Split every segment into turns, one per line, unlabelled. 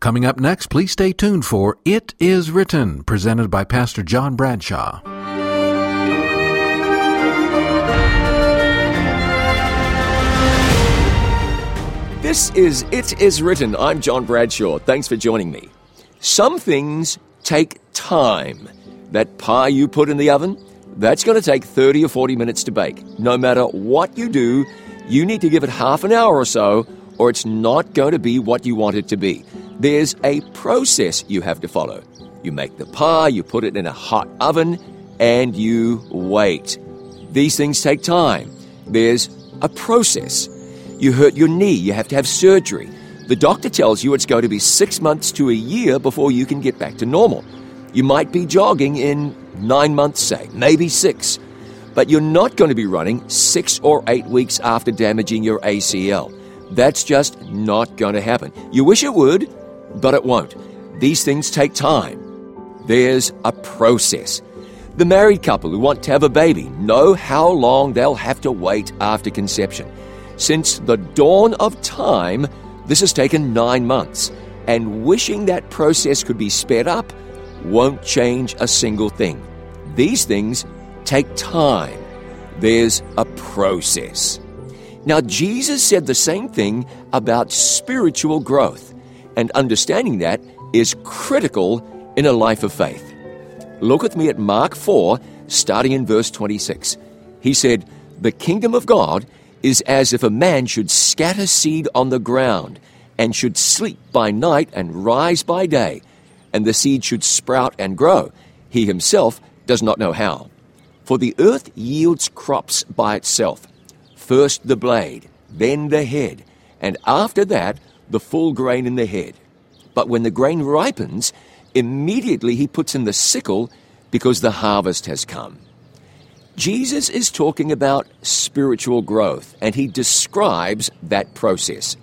Coming up next, please stay tuned for It Is Written, presented by Pastor John Bradshaw.
This is It Is Written. I'm John Bradshaw. Thanks for joining me. Some things take time. That pie you put in the oven, that's going to take 30 or 40 minutes to bake. No matter what you do, you need to give it half an hour or so, or it's not going to be what you want it to be. There's a process you have to follow. You make the pie, you put it in a hot oven, and you wait. These things take time. There's a process. You hurt your knee, you have to have surgery. The doctor tells you it's going to be six months to a year before you can get back to normal. You might be jogging in nine months, say, maybe six, but you're not going to be running six or eight weeks after damaging your ACL. That's just not going to happen. You wish it would, but it won't. These things take time. There's a process. The married couple who want to have a baby know how long they'll have to wait after conception. Since the dawn of time, this has taken nine months, and wishing that process could be sped up won't change a single thing. These things take time. There's a process. Now, Jesus said the same thing about spiritual growth, and understanding that is critical in a life of faith. Look with me at Mark 4, starting in verse 26. He said, The kingdom of God is as if a man should scatter seed on the ground, and should sleep by night and rise by day, and the seed should sprout and grow. He himself does not know how. For the earth yields crops by itself first the blade, then the head, and after that the full grain in the head. But when the grain ripens, immediately he puts in the sickle because the harvest has come. Jesus is talking about spiritual growth, and he describes that process.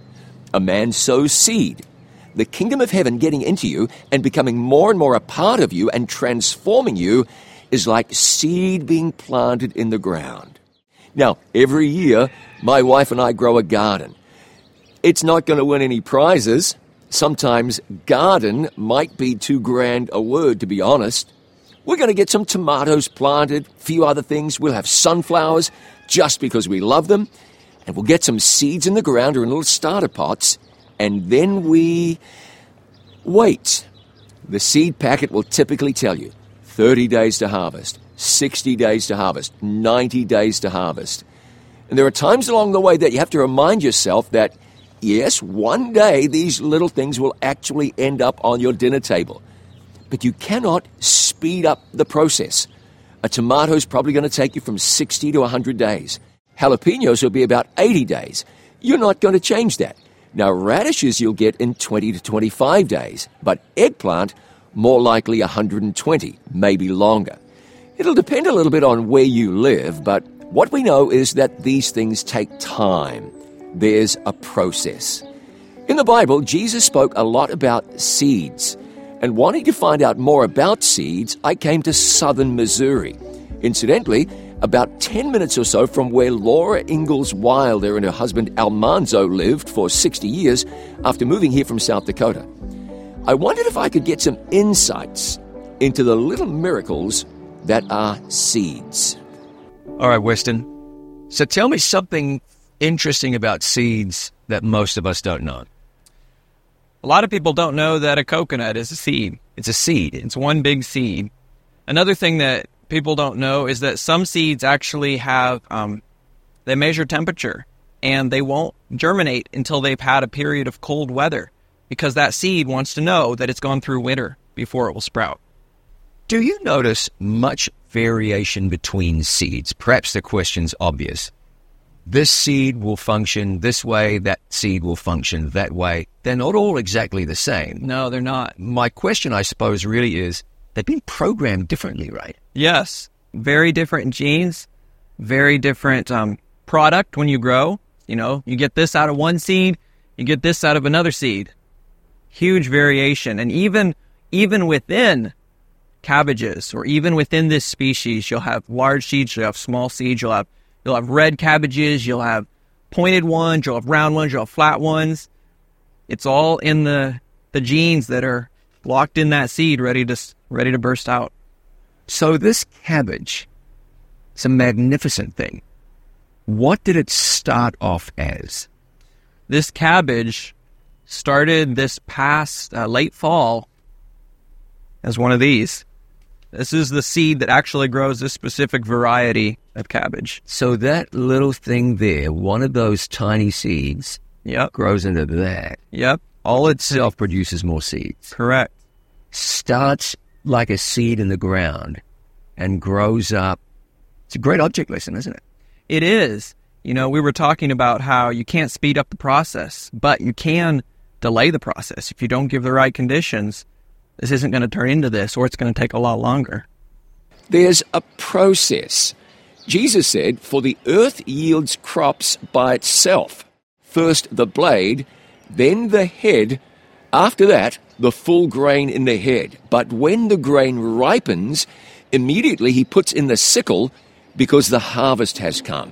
A man sows seed, the kingdom of heaven getting into you and becoming more and more a part of you and transforming you is like seed being planted in the ground. Now, every year, my wife and I grow a garden. It's not going to win any prizes. Sometimes garden might be too grand a word, to be honest. We're going to get some tomatoes planted, a few other things. We'll have sunflowers just because we love them. And we'll get some seeds in the ground or in little starter pots. And then we wait. The seed packet will typically tell you 30 days to harvest, 60 days to harvest, 90 days to harvest. And there are times along the way that you have to remind yourself that, yes, one day these little things will actually end up on your dinner table. But you cannot speed up the process. A tomato is probably going to take you from 60 to 100 days. Jalapenos will be about 80 days. You're not going to change that. Now, radishes you'll get in 20 to 25 days, but eggplant, more likely 120, maybe longer. It'll depend a little bit on where you live, but what we know is that these things take time. There's a process. In the Bible, Jesus spoke a lot about seeds. And wanting to find out more about seeds, I came to southern Missouri. Incidentally, about 10 minutes or so from where Laura Ingalls Wilder and her husband Almanzo lived for 60 years after moving here from South Dakota. I wondered if I could get some insights into the little miracles that are seeds.
All right, Weston. So tell me something interesting about seeds that most of us don't know.
A lot of people don't know that a coconut is a seed.
It's a seed.
It's one big seed. Another thing that people don't know is that some seeds actually have, um, they measure temperature and they won't germinate until they've had a period of cold weather because that seed wants to know that it's gone through winter before it will sprout.
Do you notice much variation between seeds? Perhaps the question's obvious. This seed will function this way, that seed will function that way. They're not all exactly the same.
No, they're not.
My question, I suppose, really is they've been programmed differently, right?
Yes. Very different genes, very different um, product when you grow. You know, you get this out of one seed, you get this out of another seed. Huge variation. And even even within cabbages or even within this species, you'll have large seeds, you'll have small seeds, you'll have you'll have red cabbages, you'll have pointed ones, you'll have round ones, you'll have flat ones. It's all in the the genes that are locked in that seed ready to ready to burst out.
So this cabbage, it's a magnificent thing. What did it start off as?
This cabbage started this past uh, late fall as one of these. This is the seed that actually grows this specific variety of cabbage.
So that little thing there, one of those tiny seeds,
Yep.
grows into that.
Yep. All
Itself produces more seeds.
correct.
Starts like a seed in the ground and grows up. It's a great object lesson, isn't it?
It is. You know, we were talking about how you can't speed up the process, but you can delay the process. If you don't give the right conditions, this isn't going to turn into this, or it's going to take a lot longer.
There's a process. Jesus said, For the earth yields crops by itself. First the blade, then the head, after that, the full grain in the head. But when the grain ripens, immediately he puts in the sickle because the harvest has come.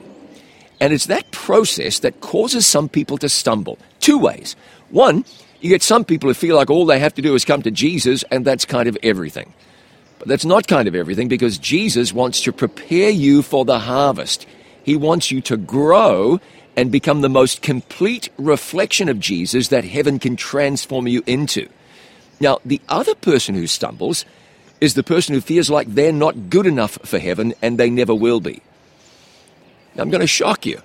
And it's that process that causes some people to stumble. Two ways. One, you get some people who feel like all they have to do is come to Jesus, and that's kind of everything. But that's not kind of everything because Jesus wants to prepare you for the harvest. He wants you to grow and become the most complete reflection of Jesus that heaven can transform you into. Now, the other person who stumbles is the person who feels like they're not good enough for heaven and they never will be. Now, I'm going to shock you.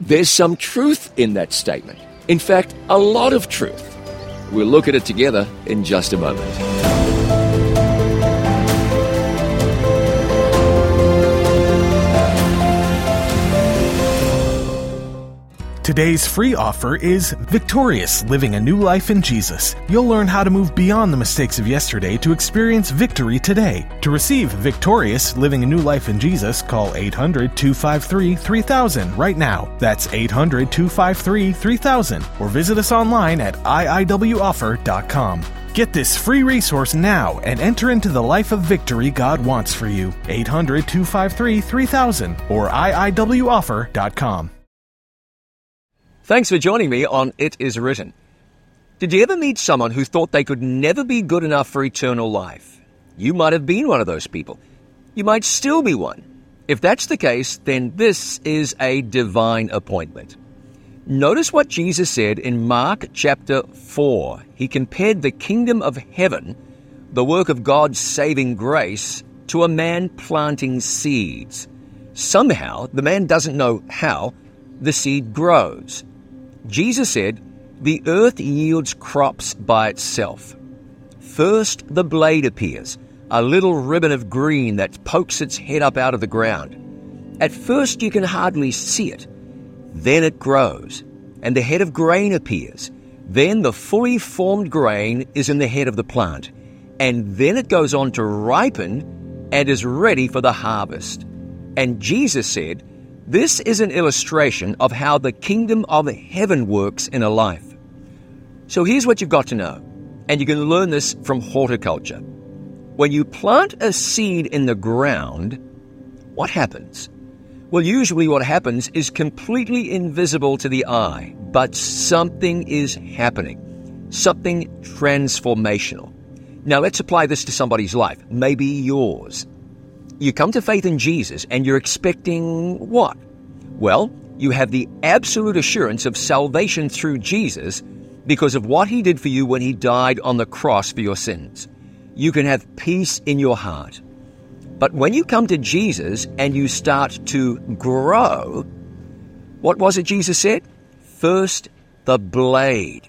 There's some truth in that statement. In fact, a lot of truth. We'll look at it together in just a moment.
Today's free offer is Victorious Living a New Life in Jesus. You'll learn how to move beyond the mistakes of yesterday to experience victory today. To receive Victorious Living a New Life in Jesus, call 800 253 3000 right now. That's 800 253 3000 or visit us online at iiwoffer.com. Get this free resource now and enter into the life of victory God wants for you. 800 253 3000 or iiwoffer.com.
Thanks for joining me on It Is Written. Did you ever meet someone who thought they could never be good enough for eternal life? You might have been one of those people. You might still be one. If that's the case, then this is a divine appointment. Notice what Jesus said in Mark chapter 4. He compared the kingdom of heaven, the work of God's saving grace, to a man planting seeds. Somehow, the man doesn't know how, the seed grows. Jesus said, The earth yields crops by itself. First, the blade appears, a little ribbon of green that pokes its head up out of the ground. At first, you can hardly see it. Then it grows, and the head of grain appears. Then the fully formed grain is in the head of the plant, and then it goes on to ripen and is ready for the harvest. And Jesus said, This is an illustration of how the kingdom of heaven works in a life. So here's what you've got to know, and you can learn this from horticulture. When you plant a seed in the ground, what happens? Well, usually what happens is completely invisible to the eye, but something is happening. Something transformational. Now let's apply this to somebody's life, maybe yours. You come to faith in Jesus and you're expecting what? Well, you have the absolute assurance of salvation through Jesus because of what he did for you when he died on the cross for your sins. You can have peace in your heart. But when you come to Jesus and you start to grow, what was it Jesus said? First, the blade.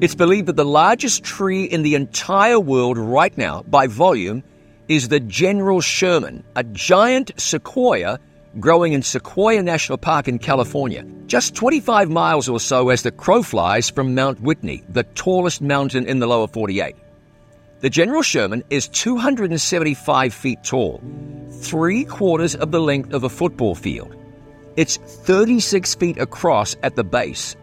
It's believed that the largest tree in the entire world right now, by volume, is the General Sherman, a giant sequoia growing in Sequoia National Park in California, just 25 miles or so as the crow flies from Mount Whitney, the tallest mountain in the lower 48. The General Sherman is 275 feet tall, three quarters of the length of a football field. It's 36 feet across at the base.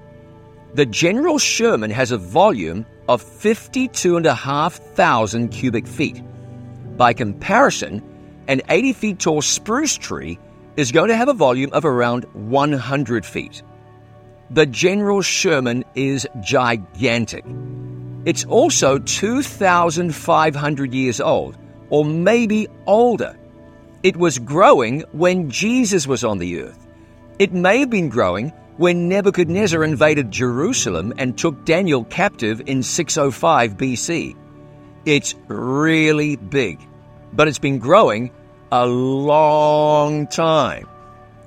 The General Sherman has a volume of 52,500 cubic feet. By comparison, an 80 feet tall spruce tree is going to have a volume of around 100 feet. The General Sherman is gigantic. It's also 2,500 years old, or maybe older. It was growing when Jesus was on the earth. It may have been growing when Nebuchadnezzar invaded Jerusalem and took Daniel captive in 605 BC. It's really big, but it's been growing a long time.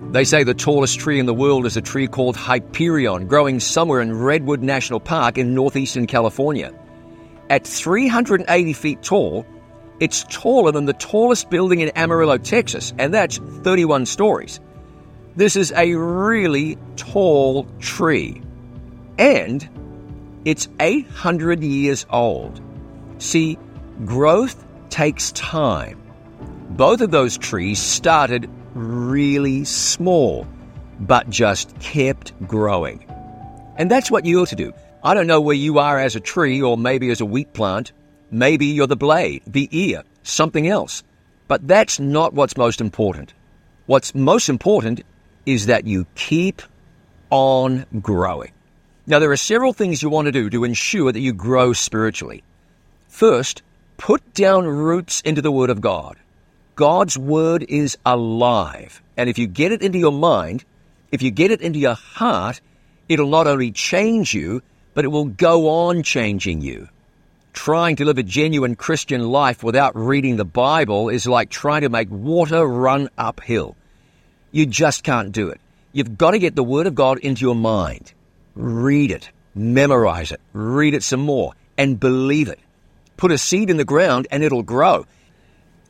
They say the tallest tree in the world is a tree called Hyperion, growing somewhere in Redwood National Park in northeastern California. At 380 feet tall, it's taller than the tallest building in Amarillo, Texas, and that's 31 stories. This is a really tall tree. And it's 800 years old. See, growth takes time. Both of those trees started really small, but just kept growing. And that's what you ought to do. I don't know where you are as a tree or maybe as a wheat plant. Maybe you're the blade, the ear, something else. But that's not what's most important. What's most important is that you keep on growing. Now, there are several things you want to do to ensure that you grow spiritually. First, put down roots into the Word of God. God's Word is alive. And if you get it into your mind, if you get it into your heart, it'll not only change you, but it will go on changing you. Trying to live a genuine Christian life without reading the Bible is like trying to make water run uphill. You just can't do it. You've got to get the Word of God into your mind. Read it, memorize it, read it some more, and believe it. Put a seed in the ground and it'll grow.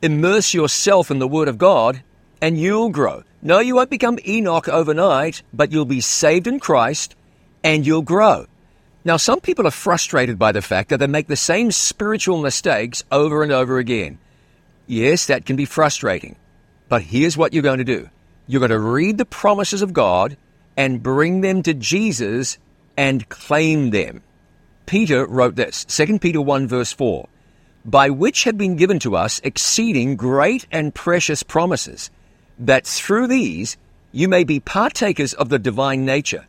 Immerse yourself in the Word of God and you'll grow. No, you won't become Enoch overnight, but you'll be saved in Christ and you'll grow. Now, some people are frustrated by the fact that they make the same spiritual mistakes over and over again. Yes, that can be frustrating. But here's what you're going to do you're going to read the promises of God and bring them to Jesus and claim them. Peter wrote this 2 Peter 1, verse 4 By which have been given to us exceeding great and precious promises, that through these you may be partakers of the divine nature,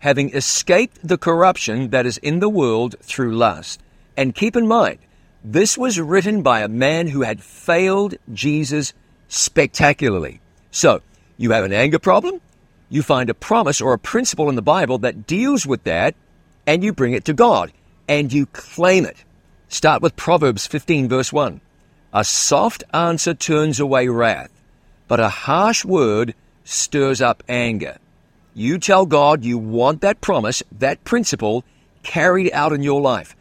having escaped the corruption that is in the world through lust. And keep in mind, this was written by a man who had failed Jesus spectacularly. So, you have an anger problem, you find a promise or a principle in the Bible that deals with that, and you bring it to God and you claim it. Start with Proverbs 15, verse 1. A soft answer turns away wrath, but a harsh word stirs up anger. You tell God you want that promise, that principle, carried out in your life.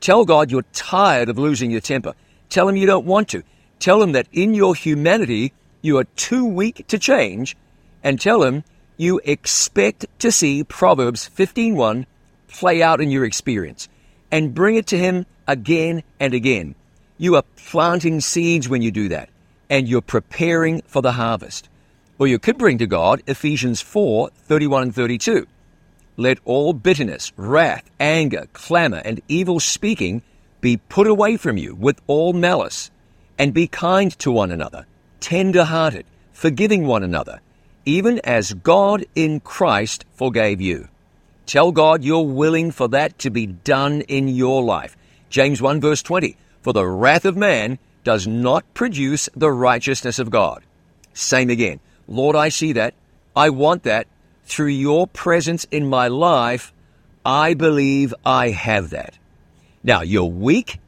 Tell God you're tired of losing your temper. Tell Him you don't want to. Tell Him that in your humanity you are too weak to change, and tell Him you expect to see Proverbs 15:1 play out in your experience and bring it to Him again and again. You are planting seeds when you do that, and you're preparing for the harvest. Or you could bring to God Ephesians 4 31 and 32. Let all bitterness, wrath, anger, clamor, and evil speaking be put away from you with all malice, and be kind to one another, tender hearted, forgiving one another, even as God in Christ forgave you. Tell God you're willing for that to be done in your life. James 1 verse 20. For the wrath of man does not produce the righteousness of God. Same again. Lord, I see that. I want that. Through your presence in my life, I believe I have that. Now, you're weak.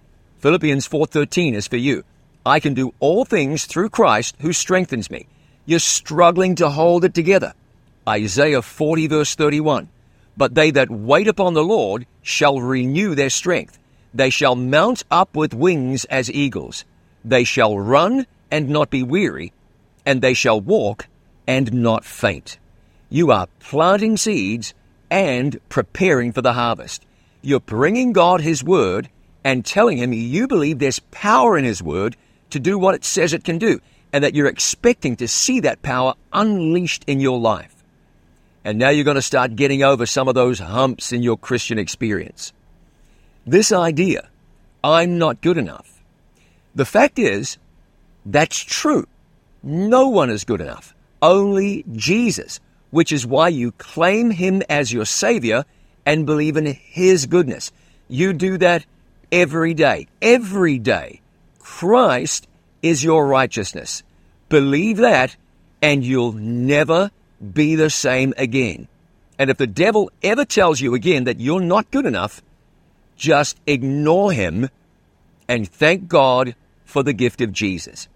Philippians 4:13 is for you. I can do all things through Christ who strengthens me. You're struggling to hold it together. Isaiah 40 verse 31. But they that wait upon the Lord shall renew their strength. They shall mount up with wings as eagles. They shall run and not be weary, and they shall walk and not faint. You are planting seeds and preparing for the harvest. You're bringing God His Word and telling Him you believe there's power in His Word to do what it says it can do, and that you're expecting to see that power unleashed in your life. And now you're going to start getting over some of those humps in your Christian experience. This idea, I'm not good enough. The fact is, that's true. No one is good enough. Only Jesus, which is why you claim Him as your Savior and believe in His goodness. You do that every day. Every day. Christ is your righteousness. Believe that, and you'll never be the same again. And if the devil ever tells you again that you're not good enough, just ignore him and thank God for the gift of Jesus.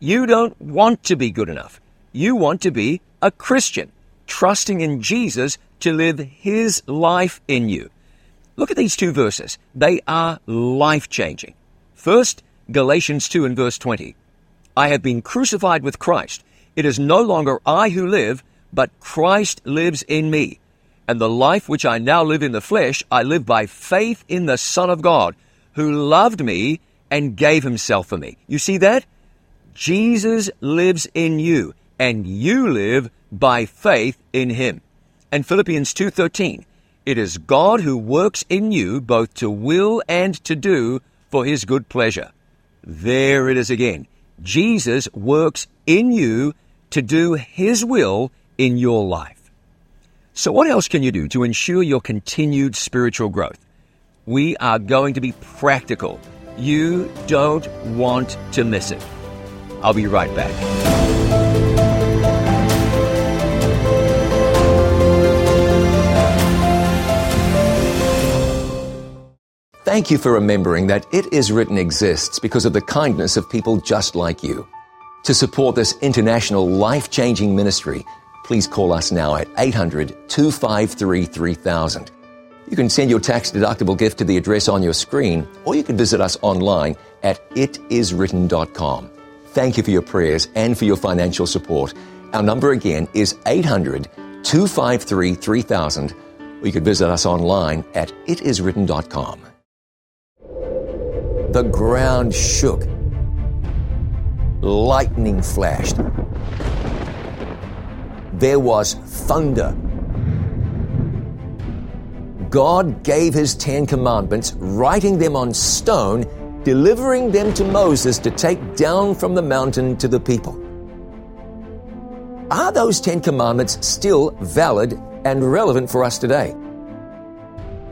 You don't want to be good enough. You want to be a Christian, trusting in Jesus to live his life in you. Look at these two verses. They are life changing. First, Galatians 2 and verse 20. I have been crucified with Christ. It is no longer I who live, but Christ lives in me. And the life which I now live in the flesh, I live by faith in the Son of God, who loved me and gave himself for me. You see that? Jesus lives in you, and you live by faith in him. And Philippians 2:13, it is God who works in you both to will and to do for his good pleasure. There it is again. Jesus works in you to do his will in your life. So what else can you do to ensure your continued spiritual growth? We are going to be practical. You don't want to miss it. I'll be right back. Thank you for remembering that It Is Written exists because of the kindness of people just like you. To support this international life changing ministry, please call us now at 800 253 3000. You can send your tax deductible gift to the address on your screen, or you can visit us online at itiswritten.com. Thank you for your prayers and for your financial support. Our number again is 800 253 3000, or you could visit us online at itiswritten.com. The ground shook. Lightning flashed. There was thunder. God gave his Ten Commandments, writing them on stone, delivering them to Moses to take down from the mountain to the people. Are those Ten Commandments still valid and relevant for us today?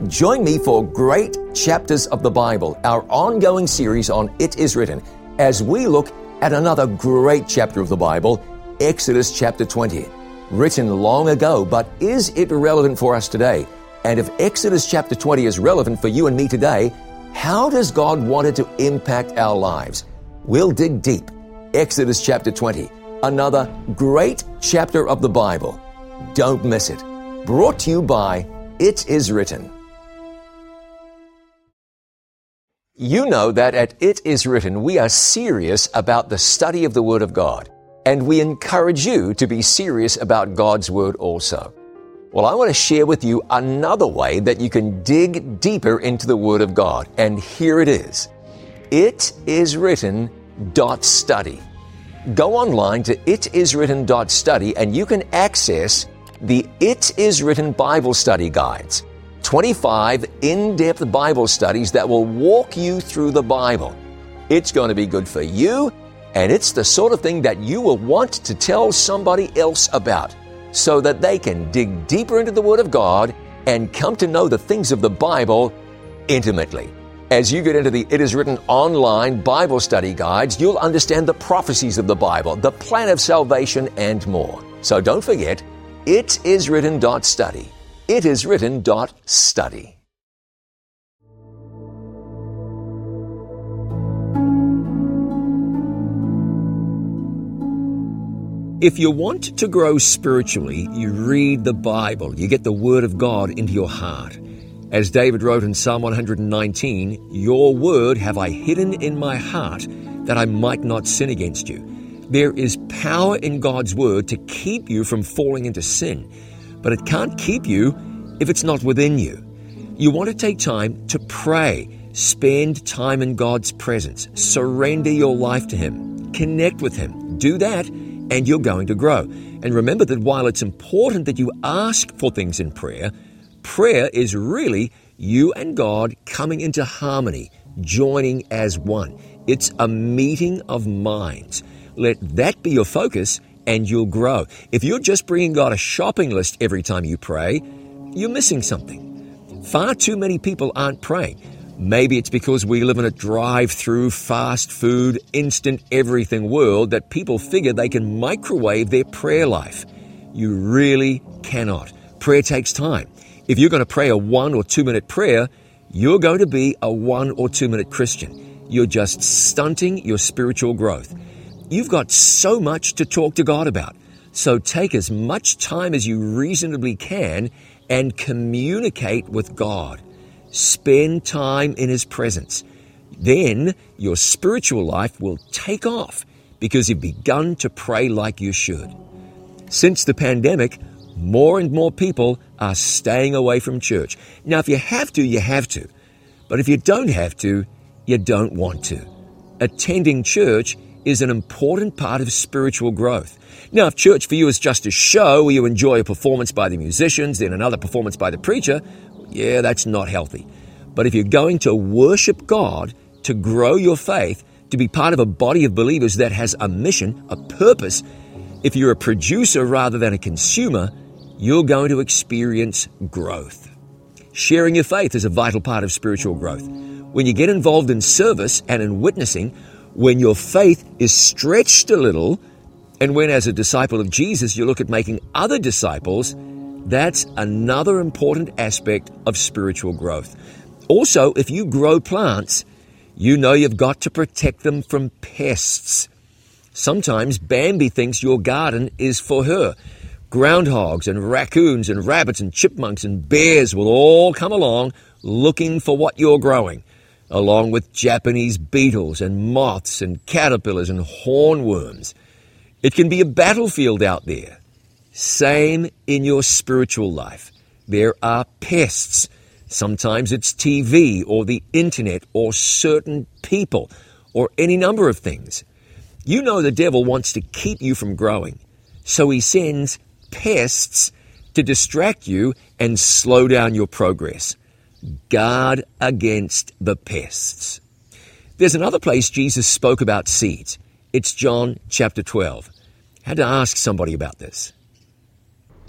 Join me for Great Chapters of the Bible, our ongoing series on It Is Written, as we look at another great chapter of the Bible, Exodus chapter 20. Written long ago, but is it relevant for us today? And if Exodus chapter 20 is relevant for you and me today, how does God want it to impact our lives? We'll dig deep. Exodus chapter 20, another great chapter of the Bible. Don't miss it. Brought to you by It Is Written. You know that at It Is Written, we are serious about the study of the Word of God, and we encourage you to be serious about God's Word also. Well, I want to share with you another way that you can dig deeper into the Word of God, and here it is. It is written dot study. Go online to itiswritten.study and you can access the It Is Written Bible Study Guides. 25 in depth Bible studies that will walk you through the Bible. It's going to be good for you, and it's the sort of thing that you will want to tell somebody else about so that they can dig deeper into the Word of God and come to know the things of the Bible intimately. As you get into the It Is Written online Bible study guides, you'll understand the prophecies of the Bible, the plan of salvation, and more. So don't forget, itiswritten.study. Itiswritten.study. If you want to grow spiritually, you read the Bible. You get the Word of God into your heart. As David wrote in Psalm 119, Your Word have I hidden in my heart that I might not sin against you. There is power in God's Word to keep you from falling into sin, but it can't keep you if it's not within you. You want to take time to pray, spend time in God's presence, surrender your life to Him, connect with Him. Do that and you're going to grow. And remember that while it's important that you ask for things in prayer, prayer is really you and God coming into harmony, joining as one. It's a meeting of minds. Let that be your focus and you'll grow. If you're just bringing God a shopping list every time you pray, you're missing something. Far too many people aren't praying. Maybe it's because we live in a drive through, fast food, instant everything world that people figure they can microwave their prayer life. You really cannot. Prayer takes time. If you're going to pray a one or two minute prayer, you're going to be a one or two minute Christian. You're just stunting your spiritual growth. You've got so much to talk to God about. So take as much time as you reasonably can and communicate with God. Spend time in His presence. Then your spiritual life will take off because you've begun to pray like you should. Since the pandemic, more and more people are staying away from church. Now, if you have to, you have to. But if you don't have to, you don't want to. Attending church is an important part of spiritual growth. Now, if church for you is just a show where you enjoy a performance by the musicians, then another performance by the preacher, yeah, that's not healthy. But if you're going to worship God, to grow your faith, to be part of a body of believers that has a mission, a purpose, if you're a producer rather than a consumer, you're going to experience growth. Sharing your faith is a vital part of spiritual growth. When you get involved in service and in witnessing, when your faith is stretched a little, and when, as a disciple of Jesus, you look at making other disciples, that's another important aspect of spiritual growth. Also, if you grow plants, you know you've got to protect them from pests. Sometimes Bambi thinks your garden is for her. Groundhogs and raccoons and rabbits and chipmunks and bears will all come along looking for what you're growing, along with Japanese beetles and moths and caterpillars and hornworms. It can be a battlefield out there. Same in your spiritual life. There are pests. Sometimes it's TV or the internet or certain people or any number of things. You know the devil wants to keep you from growing, so he sends pests to distract you and slow down your progress. Guard against the pests. There's another place Jesus spoke about seeds. It's John chapter 12. Had to ask somebody about this.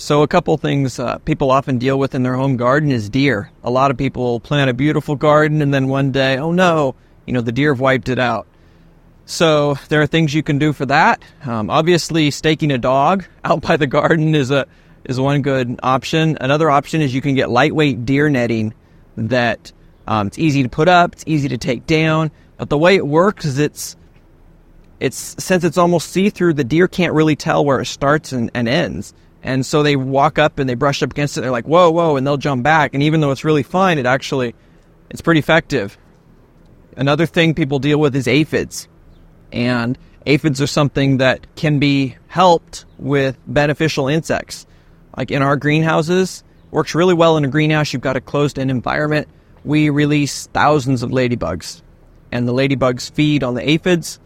So, a couple things uh, people often deal with in their home garden is deer. A lot of people plant a beautiful garden and then one day, oh no, you know, the deer have wiped it out. So, there are things you can do for that. Um, obviously, staking a dog out by the garden is a is one good option. Another option is you can get lightweight deer netting that um, it's easy to put up, it's easy to take down. But the way it works is it's it's since it's almost see through, the deer can't really tell where it starts and, and ends. And so they walk up and they brush up against it. They're like, whoa, whoa, and they'll jump back. And even though it's really fine, it actually, it's pretty effective. Another thing people deal with is aphids. And aphids are something that can be helped with beneficial insects. Like in our greenhouses, works really well in a greenhouse. You've got a closed in environment. We release thousands of ladybugs. And the ladybugs feed on the aphids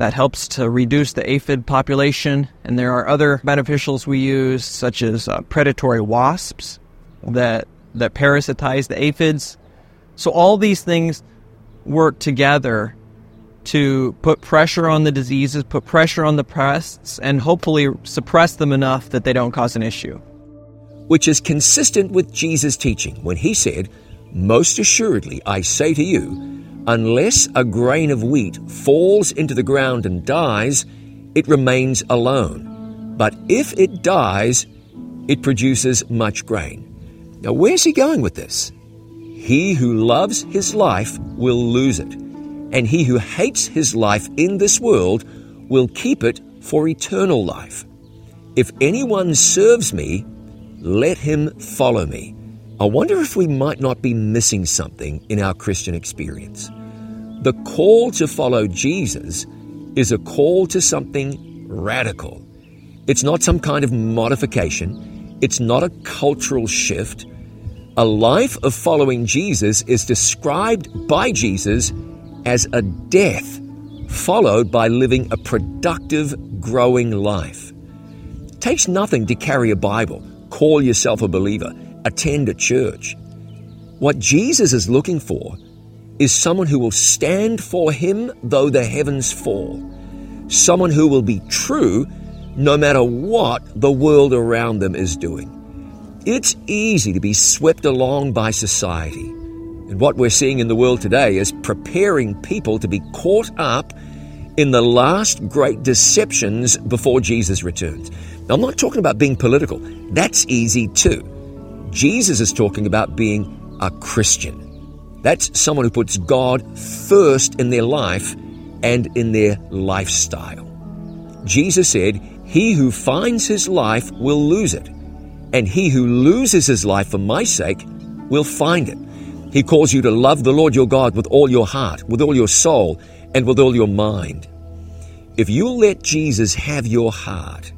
that helps to reduce the aphid population. And there are other beneficials we use, such as uh, predatory wasps that, that parasitize the aphids. So all these things work together to put pressure on the diseases, put pressure on the pests, and hopefully suppress them enough that they don't cause an issue.
Which is consistent with Jesus' teaching when he said, Most assuredly, I say to you, Unless a grain of wheat falls into the ground and dies, it remains alone. But if it dies, it produces much grain. Now, where's he going with this? He who loves his life will lose it, and he who hates his life in this world will keep it for eternal life. If anyone serves me, let him follow me. I wonder if we might not be missing something in our Christian experience. The call to follow Jesus is a call to something radical. It's not some kind of modification, it's not a cultural shift. A life of following Jesus is described by Jesus as a death followed by living a productive, growing life. It takes nothing to carry a Bible, call yourself a believer, attend a church. What Jesus is looking for is someone who will stand for him though the heavens fall. Someone who will be true no matter what the world around them is doing. It's easy to be swept along by society. And what we're seeing in the world today is preparing people to be caught up in the last great deceptions before Jesus returns. Now, I'm not talking about being political, that's easy too. Jesus is talking about being a Christian. That's someone who puts God first in their life and in their lifestyle. Jesus said, He who finds his life will lose it, and he who loses his life for my sake will find it. He calls you to love the Lord your God with all your heart, with all your soul, and with all your mind. If you'll let Jesus have your heart,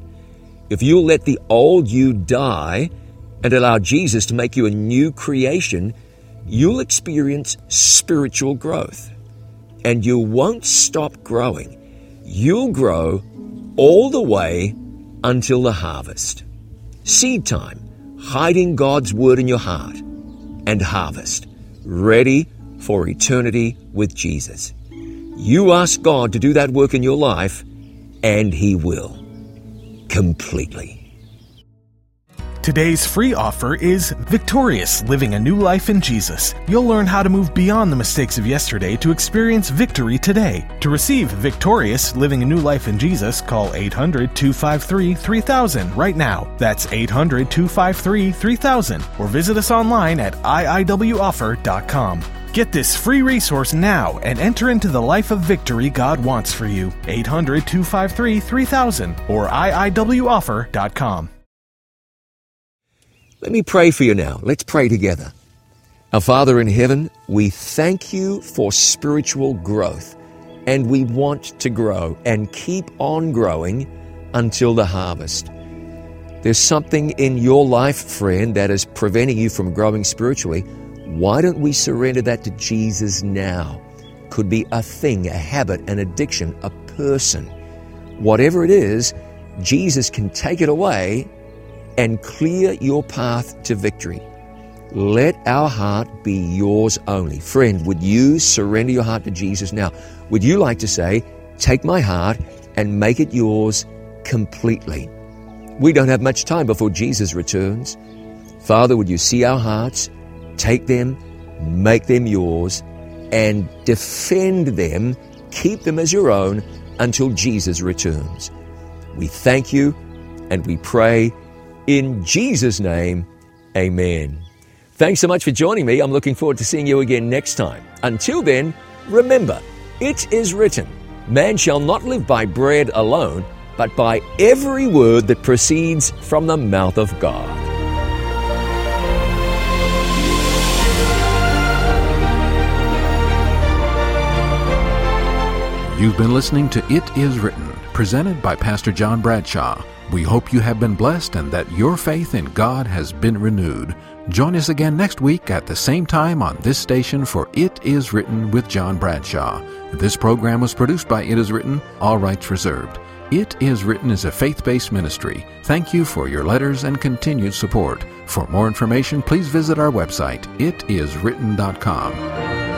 if you'll let the old you die and allow Jesus to make you a new creation, you'll experience spiritual growth. And you won't stop growing. You'll grow all the way until the harvest. Seed time, hiding God's word in your heart, and harvest, ready for eternity with Jesus. You ask God to do that work in your life, and He will. Completely.
Today's free offer is Victorious Living a New Life in Jesus. You'll learn how to move beyond the mistakes of yesterday to experience victory today. To receive Victorious Living a New Life in Jesus, call 800 253 3000 right now. That's 800 253 3000 or visit us online at iiwoffer.com. Get this free resource now and enter into the life of victory God wants for you. 800 253 3000 or iiwoffer.com.
Let me pray for you now. Let's pray together. Our Father in heaven, we thank you for spiritual growth, and we want to grow and keep on growing until the harvest. There's something in your life, friend, that is preventing you from growing spiritually. Why don't we surrender that to Jesus now? Could be a thing, a habit, an addiction, a person. Whatever it is, Jesus can take it away and clear your path to victory. Let our heart be yours only. Friend, would you surrender your heart to Jesus now? Would you like to say, Take my heart and make it yours completely? We don't have much time before Jesus returns. Father, would you see our hearts, take them, make them yours, and defend them, keep them as your own until Jesus returns? We thank you and we pray in Jesus' name, amen. Thanks so much for joining me. I'm looking forward to seeing you again next time. Until then, remember, it is written, Man shall not live by bread alone, but by every word that proceeds from the mouth of God.
You've been listening to It Is Written, presented by Pastor John Bradshaw. We hope you have been blessed and that your faith in God has been renewed. Join us again next week at the same time on this station for It Is Written with John Bradshaw. This program was produced by It Is Written, all rights reserved. It Is Written is a faith based ministry. Thank you for your letters and continued support. For more information, please visit our website, itiswritten.com.